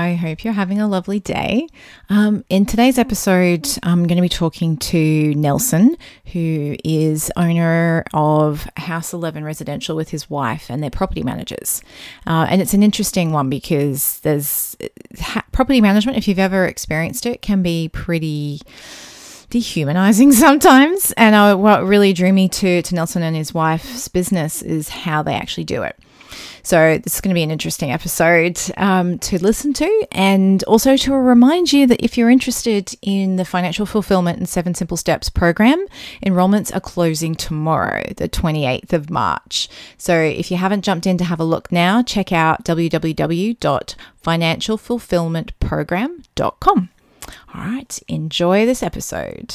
I hope you're having a lovely day. Um, in today's episode, I'm going to be talking to Nelson, who is owner of House 11 Residential with his wife, and they're property managers. Uh, and it's an interesting one because there's ha- property management, if you've ever experienced it, can be pretty dehumanizing sometimes. And uh, what really drew me to, to Nelson and his wife's business is how they actually do it. So, this is going to be an interesting episode um, to listen to, and also to remind you that if you're interested in the Financial Fulfillment and Seven Simple Steps program, enrollments are closing tomorrow, the 28th of March. So, if you haven't jumped in to have a look now, check out www.financialfulfillmentprogram.com. All right, enjoy this episode.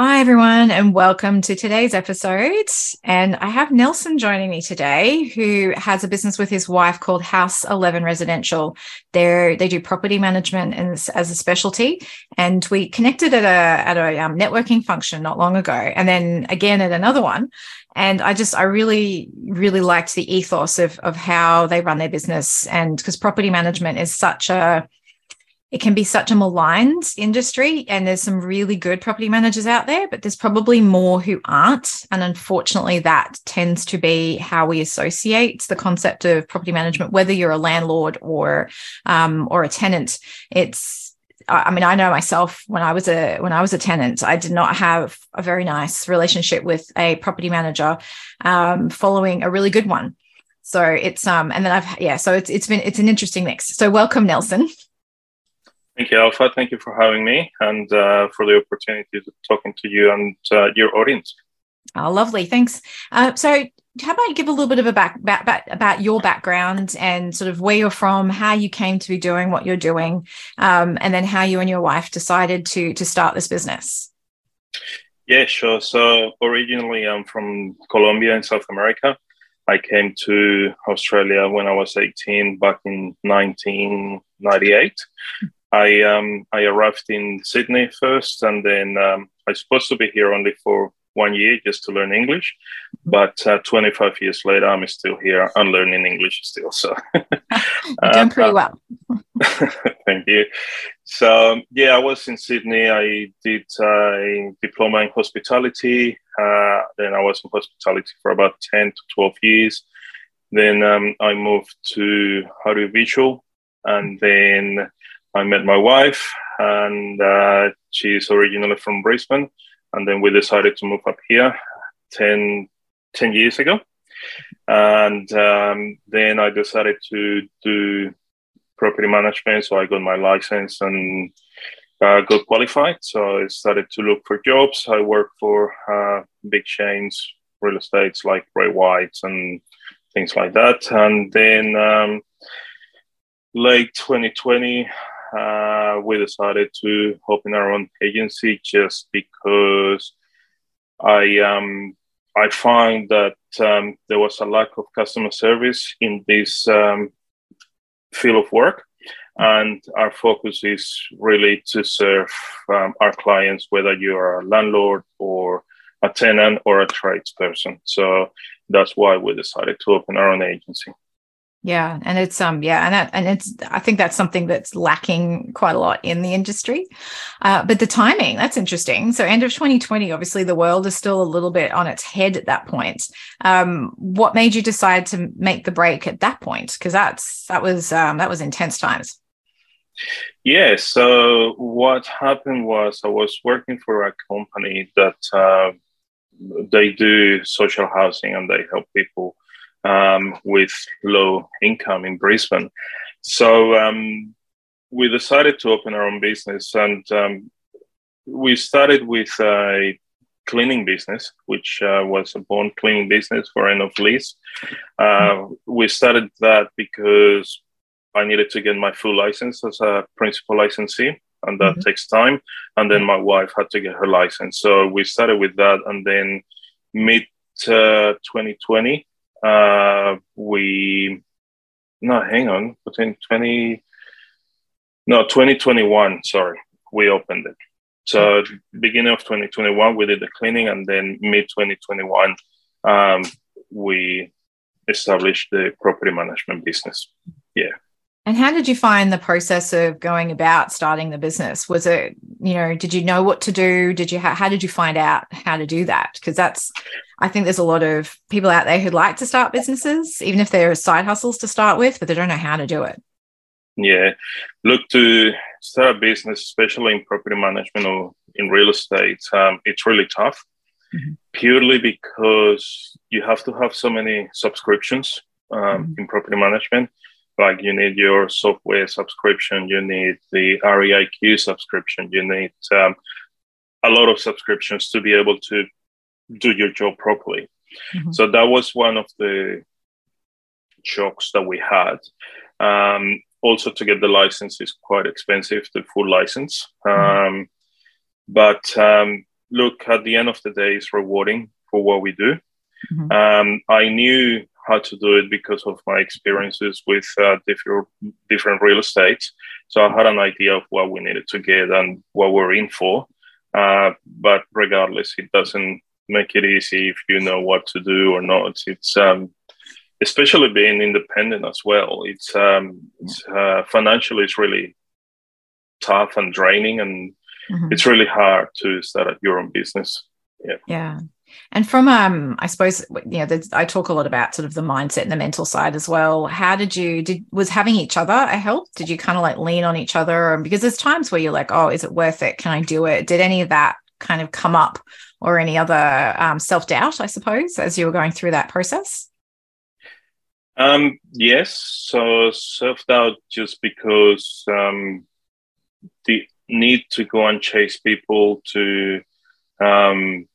Hi, everyone, and welcome to today's episode. And I have Nelson joining me today, who has a business with his wife called House 11 Residential. They're, they do property management as, as a specialty. And we connected at a, at a um, networking function not long ago, and then again at another one. And I just, I really, really liked the ethos of, of how they run their business. And because property management is such a, it can be such a maligned industry and there's some really good property managers out there but there's probably more who aren't and unfortunately that tends to be how we associate the concept of property management whether you're a landlord or um, or a tenant it's I mean, I know myself when I was a when I was a tenant, I did not have a very nice relationship with a property manager, um, following a really good one. So it's um, and then I've yeah, so it's it's been it's an interesting mix. So welcome, Nelson. Thank you, Alpha. Thank you for having me and uh, for the opportunity to talking to you and uh, your audience. Oh, lovely. Thanks. Uh, so, how about you give a little bit of a back, back, back, about your background and sort of where you're from, how you came to be doing what you're doing, um, and then how you and your wife decided to to start this business. Yeah, sure. So originally, I'm from Colombia in South America. I came to Australia when I was 18 back in 1998. I um, I arrived in Sydney first, and then um, I was supposed to be here only for one year just to learn English. But uh, 25 years later, I'm still here and learning English still. So you're doing pretty well. Thank you. So yeah, I was in Sydney. I did a diploma in hospitality. Uh, then I was in hospitality for about 10 to 12 years. Then um, I moved to audiovisual, and then I met my wife, and uh, she's originally from Brisbane. And then we decided to move up here 10, 10 years ago. And um, then I decided to do property management. So I got my license and uh, got qualified. So I started to look for jobs. I work for uh, big chains, real estates like Ray White's and things like that. And then um, late 2020, uh, we decided to open our own agency just because I um, I find that um, there was a lack of customer service in this um, field of work, and our focus is really to serve um, our clients, whether you are a landlord or a tenant or a tradesperson. So that's why we decided to open our own agency. Yeah, and it's um yeah, and that and it's I think that's something that's lacking quite a lot in the industry. Uh, but the timing that's interesting. So end of 2020, obviously the world is still a little bit on its head at that point. Um, what made you decide to make the break at that point? Because that's that was um, that was intense times. Yeah. So what happened was I was working for a company that uh, they do social housing and they help people um, with low income in Brisbane. So um, we decided to open our own business, and um, we started with a cleaning business, which uh, was a bond cleaning business for end of lease. Uh, we started that because I needed to get my full license as a principal licensee. and that mm-hmm. takes time. And then my wife had to get her license, so we started with that, and then mid uh, 2020, uh, we no, hang on, between 20 no 2021, sorry, we opened it. So beginning of 2021, we did the cleaning, and then mid 2021, um, we established the property management business. Yeah. And how did you find the process of going about starting the business? Was it, you know, did you know what to do? Did you, ha- how did you find out how to do that? Because that's, I think there's a lot of people out there who'd like to start businesses, even if they're side hustles to start with, but they don't know how to do it. Yeah. Look, to start a business, especially in property management or in real estate, um, it's really tough. Mm-hmm. Purely because you have to have so many subscriptions um, mm-hmm. in property management like you need your software subscription, you need the REIQ subscription, you need um, a lot of subscriptions to be able to do your job properly. Mm-hmm. So that was one of the shocks that we had. Um, also, to get the license is quite expensive, the full license. Mm-hmm. Um, but um, look, at the end of the day, it's rewarding for what we do. Mm-hmm. Um, I knew how to do it because of my experiences with uh, different different real estates. So I had an idea of what we needed to get and what we're in for. Uh, but regardless, it doesn't make it easy if you know what to do or not. It's um, especially being independent as well. It's, um, it's uh, financially it's really tough and draining, and mm-hmm. it's really hard to start your own business. Yeah. Yeah. And from um, I suppose you know, I talk a lot about sort of the mindset and the mental side as well. How did you did was having each other a help? Did you kind of like lean on each other? And Because there's times where you're like, oh, is it worth it? Can I do it? Did any of that kind of come up, or any other um, self doubt? I suppose as you were going through that process. Um, yes, so self doubt just because um, the need to go and chase people to um,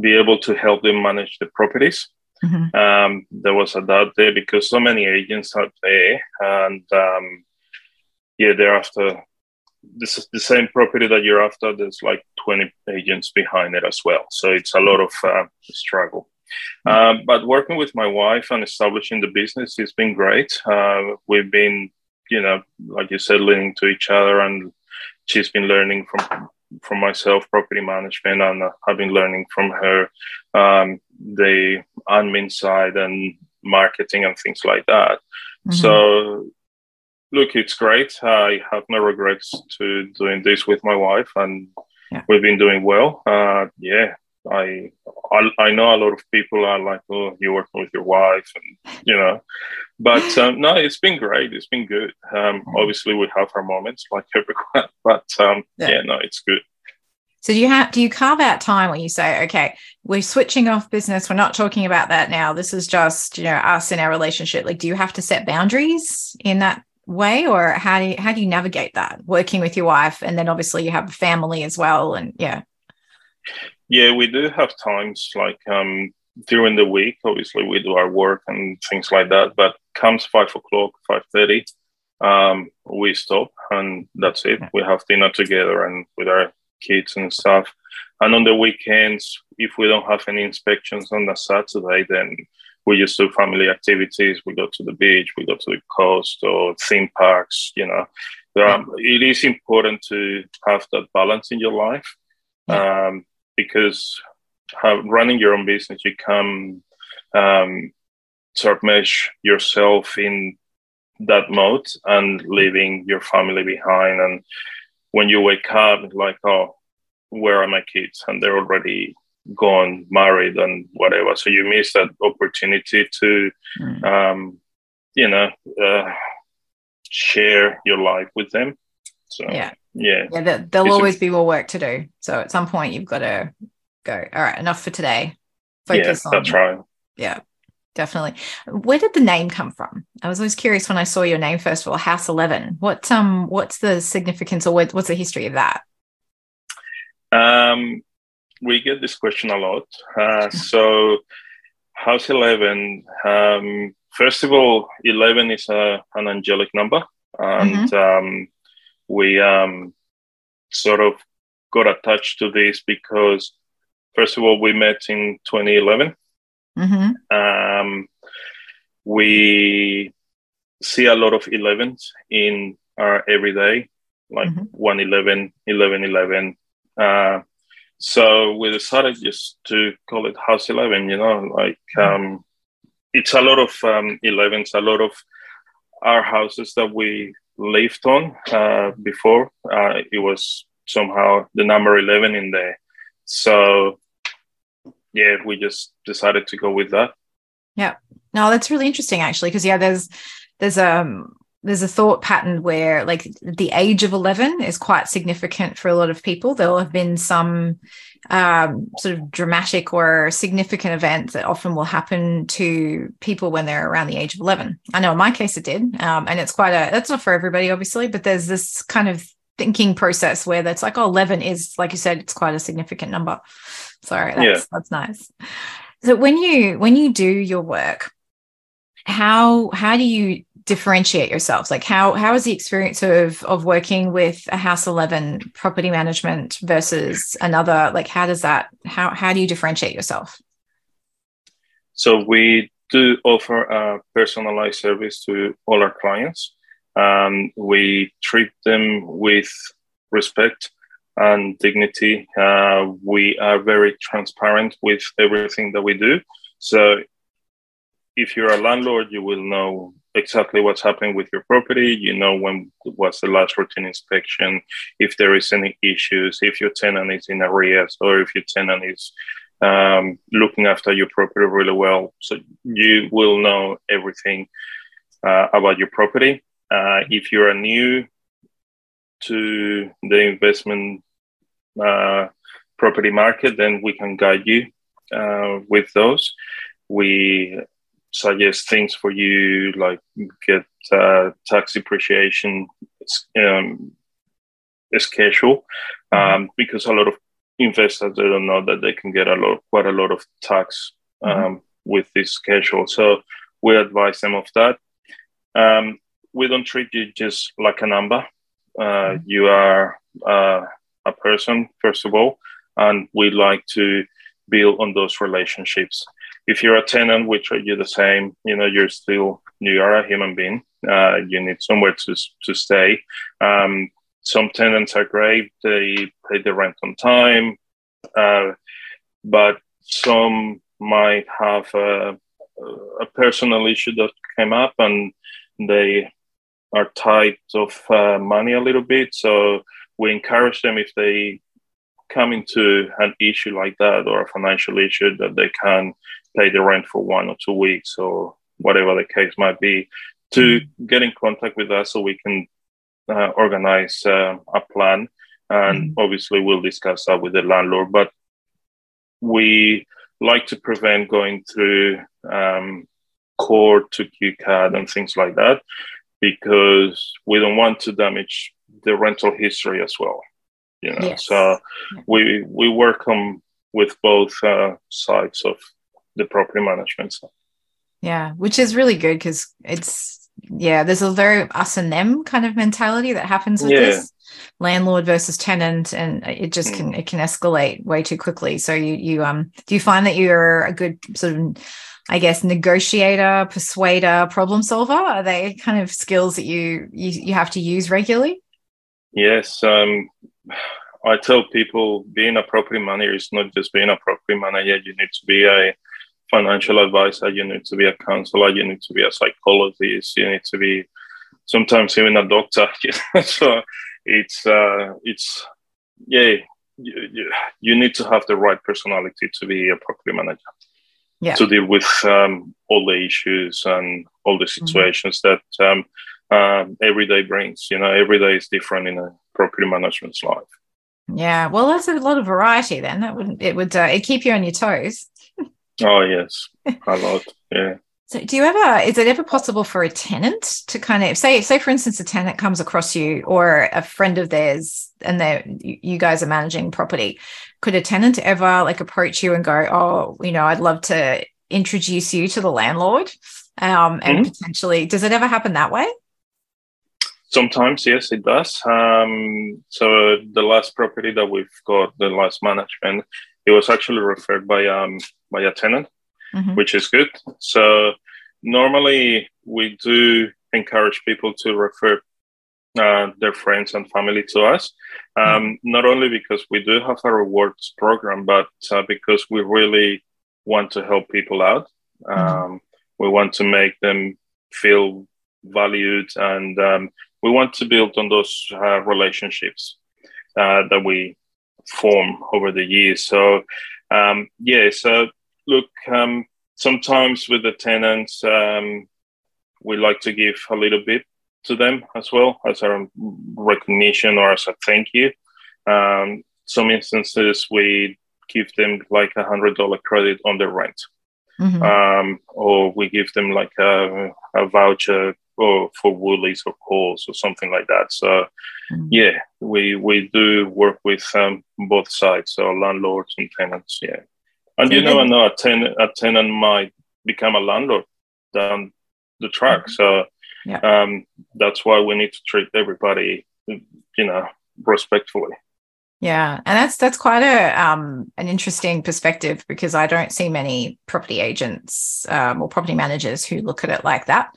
be able to help them manage the properties. Mm-hmm. Um, there was a doubt there because so many agents out there, and um, yeah, they're after this is the same property that you're after. There's like 20 agents behind it as well, so it's a lot of uh, struggle. Uh, but working with my wife and establishing the business, it's been great. Uh, we've been, you know, like you said, leaning to each other, and she's been learning from from myself property management and uh, I've been learning from her um, the admin side and marketing and things like that. Mm-hmm. So look, it's great. I have no regrets to doing this with my wife and yeah. we've been doing well. Uh, yeah, I, I, I know a lot of people are like, oh, you're working with your wife, and you know, but um, no, it's been great. It's been good. Um, obviously, we have our moments like everyone, but um, yeah. yeah, no, it's good. So do you have do you carve out time when you say, okay, we're switching off business, we're not talking about that now. This is just, you know, us in our relationship. Like, do you have to set boundaries in that way? Or how do you how do you navigate that working with your wife? And then obviously you have a family as well. And yeah. Yeah, we do have times like um during the week, obviously we do our work and things like that. But comes five o'clock, five thirty, um, we stop and that's it. We have dinner together and with our kids and stuff. And on the weekends, if we don't have any inspections on the Saturday, then we just do family activities. We go to the beach, we go to the coast or theme parks. You know, are, it is important to have that balance in your life um, because have, running your own business, you can um, submerge yourself in that mode and leaving your family behind and when you wake up, it's like, oh, where are my kids? And they're already gone, married, and whatever. So you miss that opportunity to, mm. um, you know, uh, share your life with them. So yeah, yeah, yeah. There'll always be more work to do. So at some point, you've got to go. All right, enough for today. Focus yeah, on. That's right. Yeah definitely. Where did the name come from? I was always curious when I saw your name first of all, House Eleven. What um what's the significance or what's the history of that? Um, we get this question a lot. Uh, so House Eleven. Um, first of all, eleven is a, an angelic number, and mm-hmm. um, we um, sort of got attached to this because, first of all, we met in 2011. Mm-hmm. Um, we see a lot of 11s in our everyday, like mm-hmm. 111, 11, 11. Uh, so we decided just to call it House 11, you know, like mm-hmm. um, it's a lot of um, 11s, a lot of our houses that we lived on uh, before. Uh, it was somehow the number 11 in there. So, yeah, we just decided to go with that. Yeah. No, that's really interesting actually, because yeah, there's there's um there's a thought pattern where like the age of 11 is quite significant for a lot of people. There'll have been some um, sort of dramatic or significant event that often will happen to people when they're around the age of 11 i know in my case it did um, and it's quite a that's not for everybody obviously but there's this kind of thinking process where that's like oh 11 is like you said it's quite a significant number. Sorry that's, yeah. that's nice. So when you when you do your work how how do you differentiate yourselves? Like how how is the experience of of working with a house 11 property management versus another? Like how does that how how do you differentiate yourself? So we do offer a personalized service to all our clients um, we treat them with respect and dignity. Uh, we are very transparent with everything that we do. So if you're a landlord you will know exactly what's happening with your property. You know when was the last routine inspection, if there is any issues, if your tenant is in arrears, or if your tenant is um, looking after your property really well. So you will know everything uh, about your property. Uh, if you are new to the investment uh, property market, then we can guide you uh, with those. We suggest things for you like get uh, tax depreciation um, schedule mm-hmm. um, because a lot of investors they don't know that they can get a lot quite a lot of tax mm-hmm. um, mm-hmm. with this schedule so we advise them of that um, we don't treat you just like a number uh, mm-hmm. you are uh, a person first of all and we like to build on those relationships if you're a tenant, we treat you the same. You know, you're still you are a human being. Uh, you need somewhere to to stay. Um, some tenants are great; they pay the rent on time, uh, but some might have a, a, personal issue that came up, and they are tight of uh, money a little bit. So we encourage them if they come into an issue like that or a financial issue that they can pay the rent for one or two weeks or whatever the case might be to mm-hmm. get in contact with us so we can uh, organize uh, a plan and mm. obviously we'll discuss that with the landlord but we like to prevent going through um, court to QCAT and things like that because we don't want to damage the rental history as well you know yes. so we we work on with both uh, sides of the property management so yeah which is really good because it's yeah there's a very us and them kind of mentality that happens with yeah. this landlord versus tenant and it just can mm. it can escalate way too quickly so you you um do you find that you're a good sort of I guess negotiator, persuader, problem solver? Are they kind of skills that you you, you have to use regularly? Yes, um, I tell people being a property manager is not just being a property manager. You need to be a financial advisor. You need to be a counselor. You need to be a psychologist. You need to be sometimes even a doctor. so it's uh, it's yeah. You, you, you, need to have the right personality to be a property manager. Yeah. To deal with um, all the issues and all the mm-hmm. situations mm-hmm. that um, uh, every day brings. You know, every day is different in a property management's life. Yeah, well, that's a lot of variety. Then that would it would uh, it keep you on your toes. Oh yes, a lot. Yeah. So, do you ever? Is it ever possible for a tenant to kind of say, say for instance, a tenant comes across you or a friend of theirs, and they you guys are managing property? Could a tenant ever like approach you and go, "Oh, you know, I'd love to introduce you to the landlord," um, and mm-hmm. potentially, does it ever happen that way? Sometimes, yes, it does. Um, so the last property that we've got, the last management, it was actually referred by um, by a tenant, mm-hmm. which is good. So normally we do encourage people to refer uh, their friends and family to us. Um, mm-hmm. Not only because we do have a rewards program, but uh, because we really want to help people out. Mm-hmm. Um, mm-hmm. We want to make them feel valued and um, we want to build on those uh, relationships uh, that we form over the years. So, um, yeah, so look, um, sometimes with the tenants, um, we like to give a little bit to them as well as a recognition or as a thank you. Um, some instances we give them like a hundred dollar credit on their rent. Mm-hmm. Um, or we give them like a, a voucher or for Woolies or Coles or something like that. So mm. yeah, we we do work with um, both sides, so landlords and tenants. Yeah, and so you never know a tenant a tenant might become a landlord down the track. Mm-hmm. So yeah. um, that's why we need to treat everybody, you know, respectfully. Yeah, and that's that's quite a um, an interesting perspective because I don't see many property agents um, or property managers who look at it like that.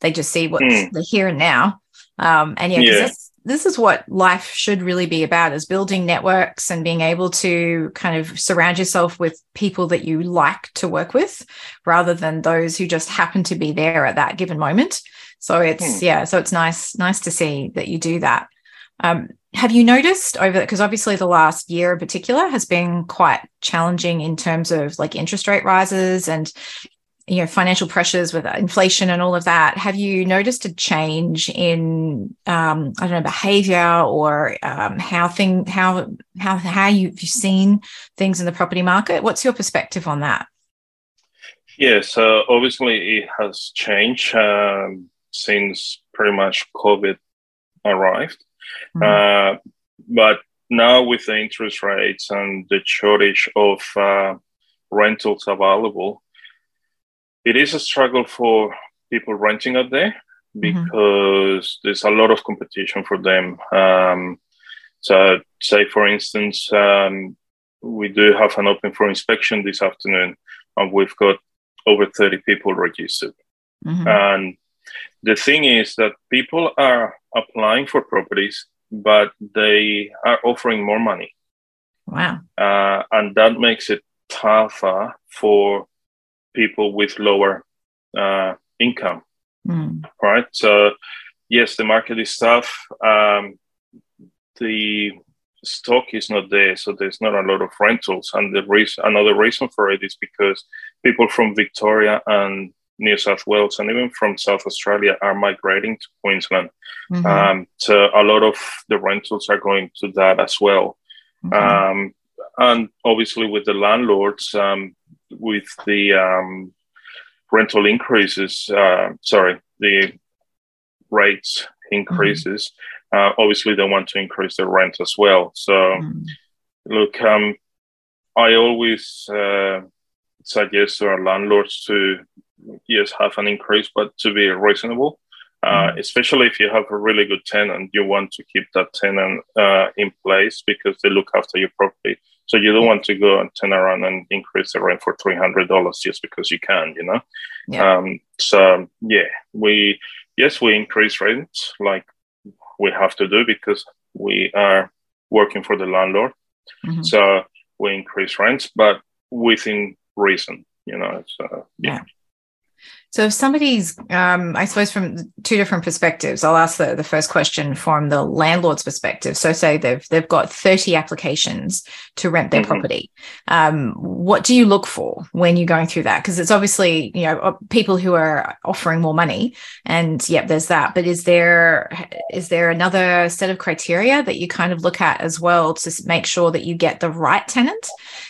They just see what's mm. the here and now. Um, and yeah, yeah. This is what life should really be about is building networks and being able to kind of surround yourself with people that you like to work with rather than those who just happen to be there at that given moment. So it's, mm. yeah, so it's nice, nice to see that you do that. Um, have you noticed over because obviously the last year in particular has been quite challenging in terms of like interest rate rises and you know financial pressures with inflation and all of that have you noticed a change in um, i don't know behavior or um, how thing how how how you've seen things in the property market? What's your perspective on that? Yeah so obviously it has changed um, since pretty much covid arrived. Mm-hmm. uh, but now with the interest rates and the shortage of uh, rentals available it is a struggle for people renting out there mm-hmm. because mm-hmm. there's a lot of competition for them. Um, so, say for instance, um, we do have an open for inspection this afternoon, and we've got over 30 people registered. Mm-hmm. And the thing is that people are applying for properties, but they are offering more money. Wow. Uh, and that makes it tougher for people with lower uh, income, mm. right? So, yes, the market is tough. Um, the stock is not there, so there's not a lot of rentals. And the reason, another reason for it is because people from Victoria and New South Wales and even from South Australia are migrating to Queensland. Mm-hmm. Um, so a lot of the rentals are going to that as well. Mm-hmm. Um, and obviously, with the landlords, um, with the um, rental increases, uh, sorry, the rates increases, mm. uh, obviously they want to increase the rent as well. So, mm. look, um, I always uh, suggest to our landlords to yes have an increase, but to be reasonable. Uh, mm. especially if you have a really good tenant, you want to keep that tenant uh, in place because they look after your property. So you don't want to go and turn around and increase the rent for three hundred dollars just because you can, you know. Yeah. Um, so yeah, we yes we increase rents like we have to do because we are working for the landlord. Mm-hmm. So we increase rents, but within reason, you know. So yeah. yeah. So if somebody's, um, I suppose from two different perspectives, I'll ask the, the first question from the landlord's perspective. So say they've they've got 30 applications to rent their mm-hmm. property. Um, what do you look for when you're going through that? Because it's obviously, you know, people who are offering more money and yep, there's that. But is there is there another set of criteria that you kind of look at as well to make sure that you get the right tenant?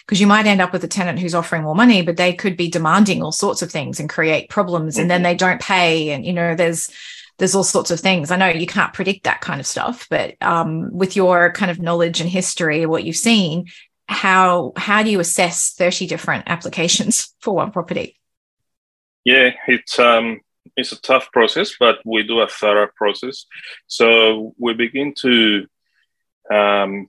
Because you might end up with a tenant who's offering more money, but they could be demanding all sorts of things and create problems problems mm-hmm. and then mm-hmm. they don't pay and you know there's there's all sorts of things i know you can't predict that kind of stuff but um, with your kind of knowledge and history what you've seen how how do you assess 30 different applications for one property yeah it's um it's a tough process, but we do a thorough process. So we begin to um,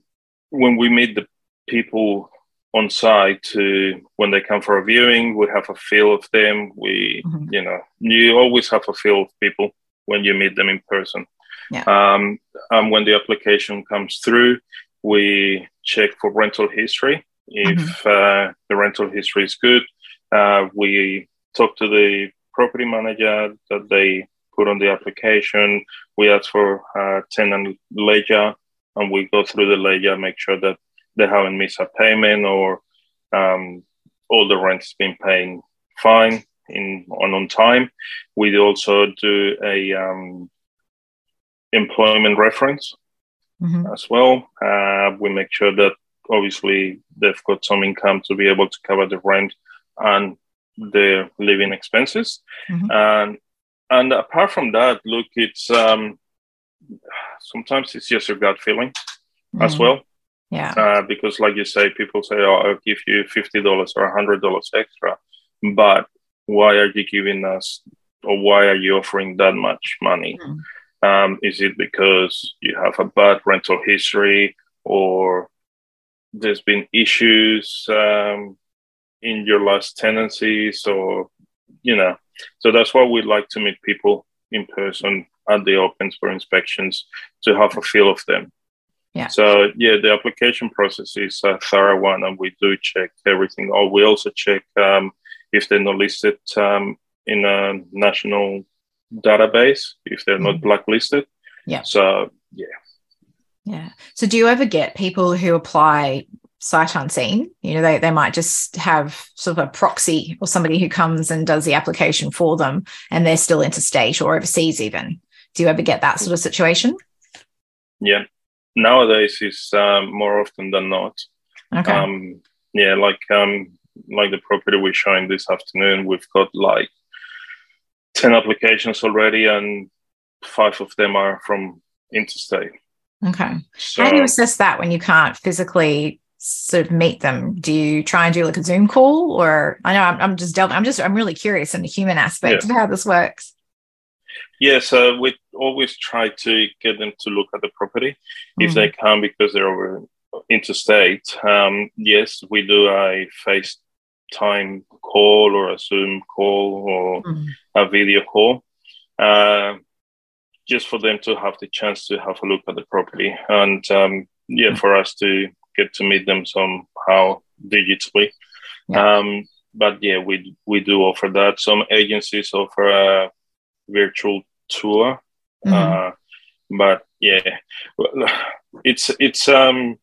when we meet the people on site to when they come for a viewing, we have a feel of them. We, mm-hmm. you know, you always have a feel of people when you meet them in person. Yeah. Um, and when the application comes through, we check for rental history. If mm-hmm. uh, the rental history is good, uh, we talk to the property manager that they put on the application. We ask for uh, tenant ledger, and we go through the ledger, make sure that they haven't missed a payment or um, all the rent's been paying fine in on on time. We also do a um, employment reference mm-hmm. as well. Uh, we make sure that obviously they've got some income to be able to cover the rent and their living expenses. Mm-hmm. And and apart from that, look, it's um, sometimes it's just your gut feeling mm-hmm. as well. Yeah. Uh, because, like you say, people say, "Oh, I'll give you fifty dollars or hundred dollars extra," but why are you giving us, or why are you offering that much money? Mm. Um, is it because you have a bad rental history, or there's been issues um, in your last tenancies, or you know? So that's why we like to meet people in person at the opens for inspections to have a feel of them yeah. So yeah, the application process is a thorough one, and we do check everything. Or we also check um, if they're not listed um, in a national database, if they're mm-hmm. not blacklisted. Yeah. So yeah. Yeah. So do you ever get people who apply sight unseen? You know, they, they might just have sort of a proxy or somebody who comes and does the application for them and they're still interstate or overseas even. Do you ever get that sort of situation? Yeah, nowadays is um, more often than not. Okay. Um, yeah, like um, like the property we're showing this afternoon, we've got like ten applications already, and five of them are from interstate. Okay. So, How do you assess that when you can't physically sort of meet them? Do you try and do like a Zoom call, or I know I'm, I'm just delving. I'm just I'm really curious in the human aspect yeah. of how this works. Yes, so we always try to get them to look at the property mm-hmm. if they can because they're over interstate. Um, yes, we do a FaceTime call or a Zoom call or mm-hmm. a video call, uh, just for them to have the chance to have a look at the property and um, yeah, for us to get to meet them somehow digitally. Yeah. Um, but yeah, we we do offer that. Some agencies offer a virtual tour. Mm-hmm. Uh, but yeah, it's it's um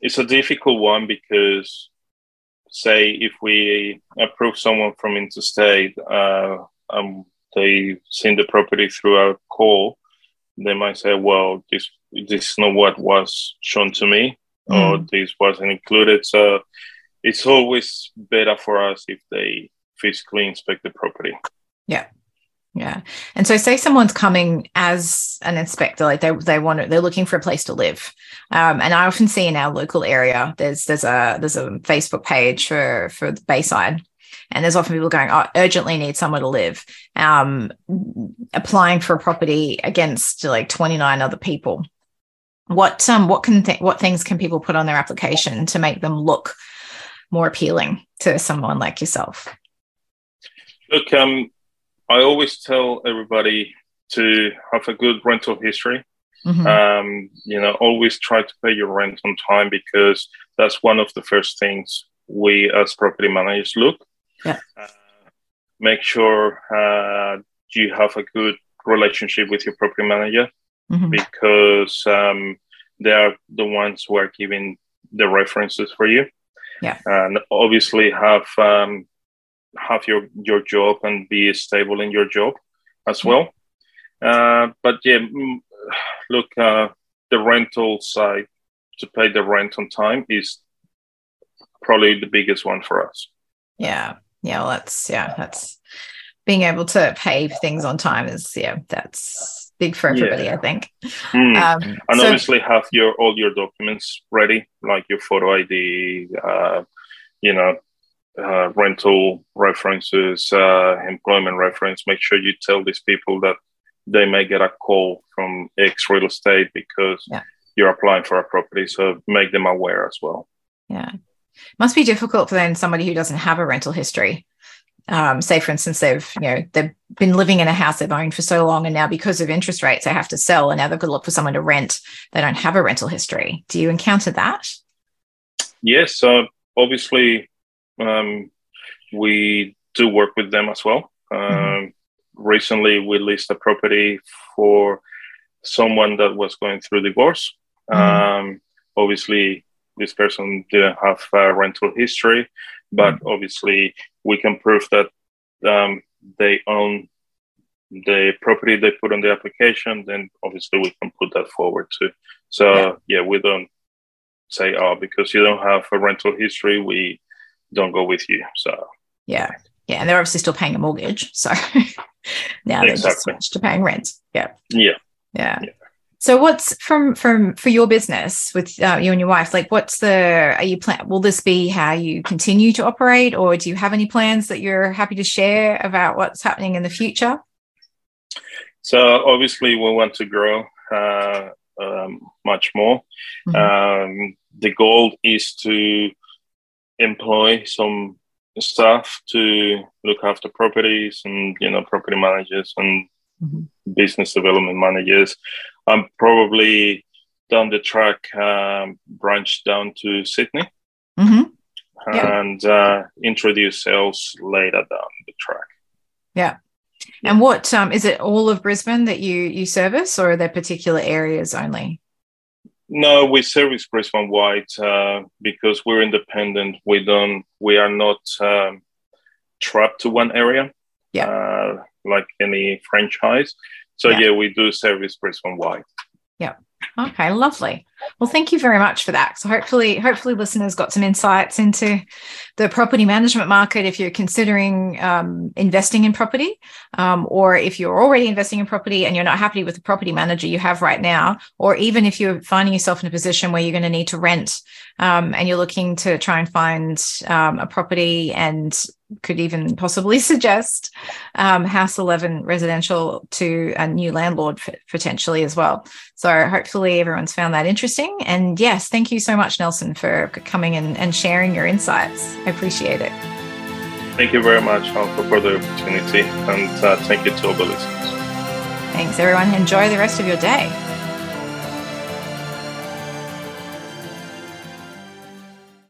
it's a difficult one because say if we approve someone from interstate, uh, um, they send the property through our call, they might say, well, this this is not what was shown to me, mm. or this wasn't included. So it's always better for us if they physically inspect the property. Yeah. Yeah. And so say someone's coming as an inspector, like they, they want they're looking for a place to live. Um, and I often see in our local area, there's there's a there's a Facebook page for for the Bayside. And there's often people going, oh, urgently need somewhere to live. Um, applying for a property against like 29 other people. What um what can th- what things can people put on their application to make them look more appealing to someone like yourself? Look, um, I always tell everybody to have a good rental history. Mm-hmm. Um, you know, always try to pay your rent on time because that's one of the first things we as property managers look. Yeah. Uh, make sure uh, you have a good relationship with your property manager mm-hmm. because um, they are the ones who are giving the references for you. Yeah. And obviously have um, have your your job and be stable in your job as well. Uh, but yeah, mm, look, uh, the rental side to pay the rent on time is probably the biggest one for us. Yeah, yeah, well, that's yeah, that's being able to pay things on time is yeah, that's big for everybody. Yeah. I think. Mm. Um, and so- obviously, have your all your documents ready, like your photo ID. Uh, you know, uh, rental references, uh, employment reference. Make sure you tell these people that they may get a call from X real estate because yeah. you're applying for a property. So make them aware as well. Yeah. Must be difficult for then somebody who doesn't have a rental history. Um, say for instance they've you know they've been living in a house they've owned for so long and now because of interest rates they have to sell and now they've got to look for someone to rent they don't have a rental history do you encounter that yes so obviously um, we do work with them as well mm-hmm. um, recently we leased a property for someone that was going through divorce mm-hmm. um, obviously this person didn't have a rental history, but mm-hmm. obviously we can prove that um, they own the property they put on the application. Then obviously we can put that forward too. So yeah, yeah we don't say, oh, because you don't have a rental history, we don't go with you. So yeah, yeah, and they're obviously still paying a mortgage, so now they just switched to paying rent. Yeah, yeah, yeah. yeah. So what's from from for your business with uh, you and your wife? Like, what's the are you plan? Will this be how you continue to operate, or do you have any plans that you're happy to share about what's happening in the future? So obviously, we want to grow uh, um, much more. Mm-hmm. Um, the goal is to employ some staff to look after properties and you know property managers and mm-hmm. business development managers I'm probably down the track, um, branch down to Sydney, mm-hmm. and uh, introduce sales later down the track. Yeah. And what um, is it? All of Brisbane that you you service, or are there particular areas only? No, we service Brisbane White uh, because we're independent. We don't. We are not um, trapped to one area. Yeah. Uh, like any franchise. So yeah, yeah we do service Brisbane White. Yeah. Okay, lovely. Well, thank you very much for that. So hopefully, hopefully listeners got some insights into the property management market if you're considering um, investing in property, um, or if you're already investing in property and you're not happy with the property manager you have right now, or even if you're finding yourself in a position where you're going to need to rent um, and you're looking to try and find um, a property and could even possibly suggest um, House 11 residential to a new landlord potentially as well. So hopefully everyone's found that interesting. And yes, thank you so much, Nelson, for coming in and sharing your insights. I appreciate it. Thank you very much, Alpha, for the opportunity. And uh, thank you to all the listeners. Thanks, everyone. Enjoy the rest of your day.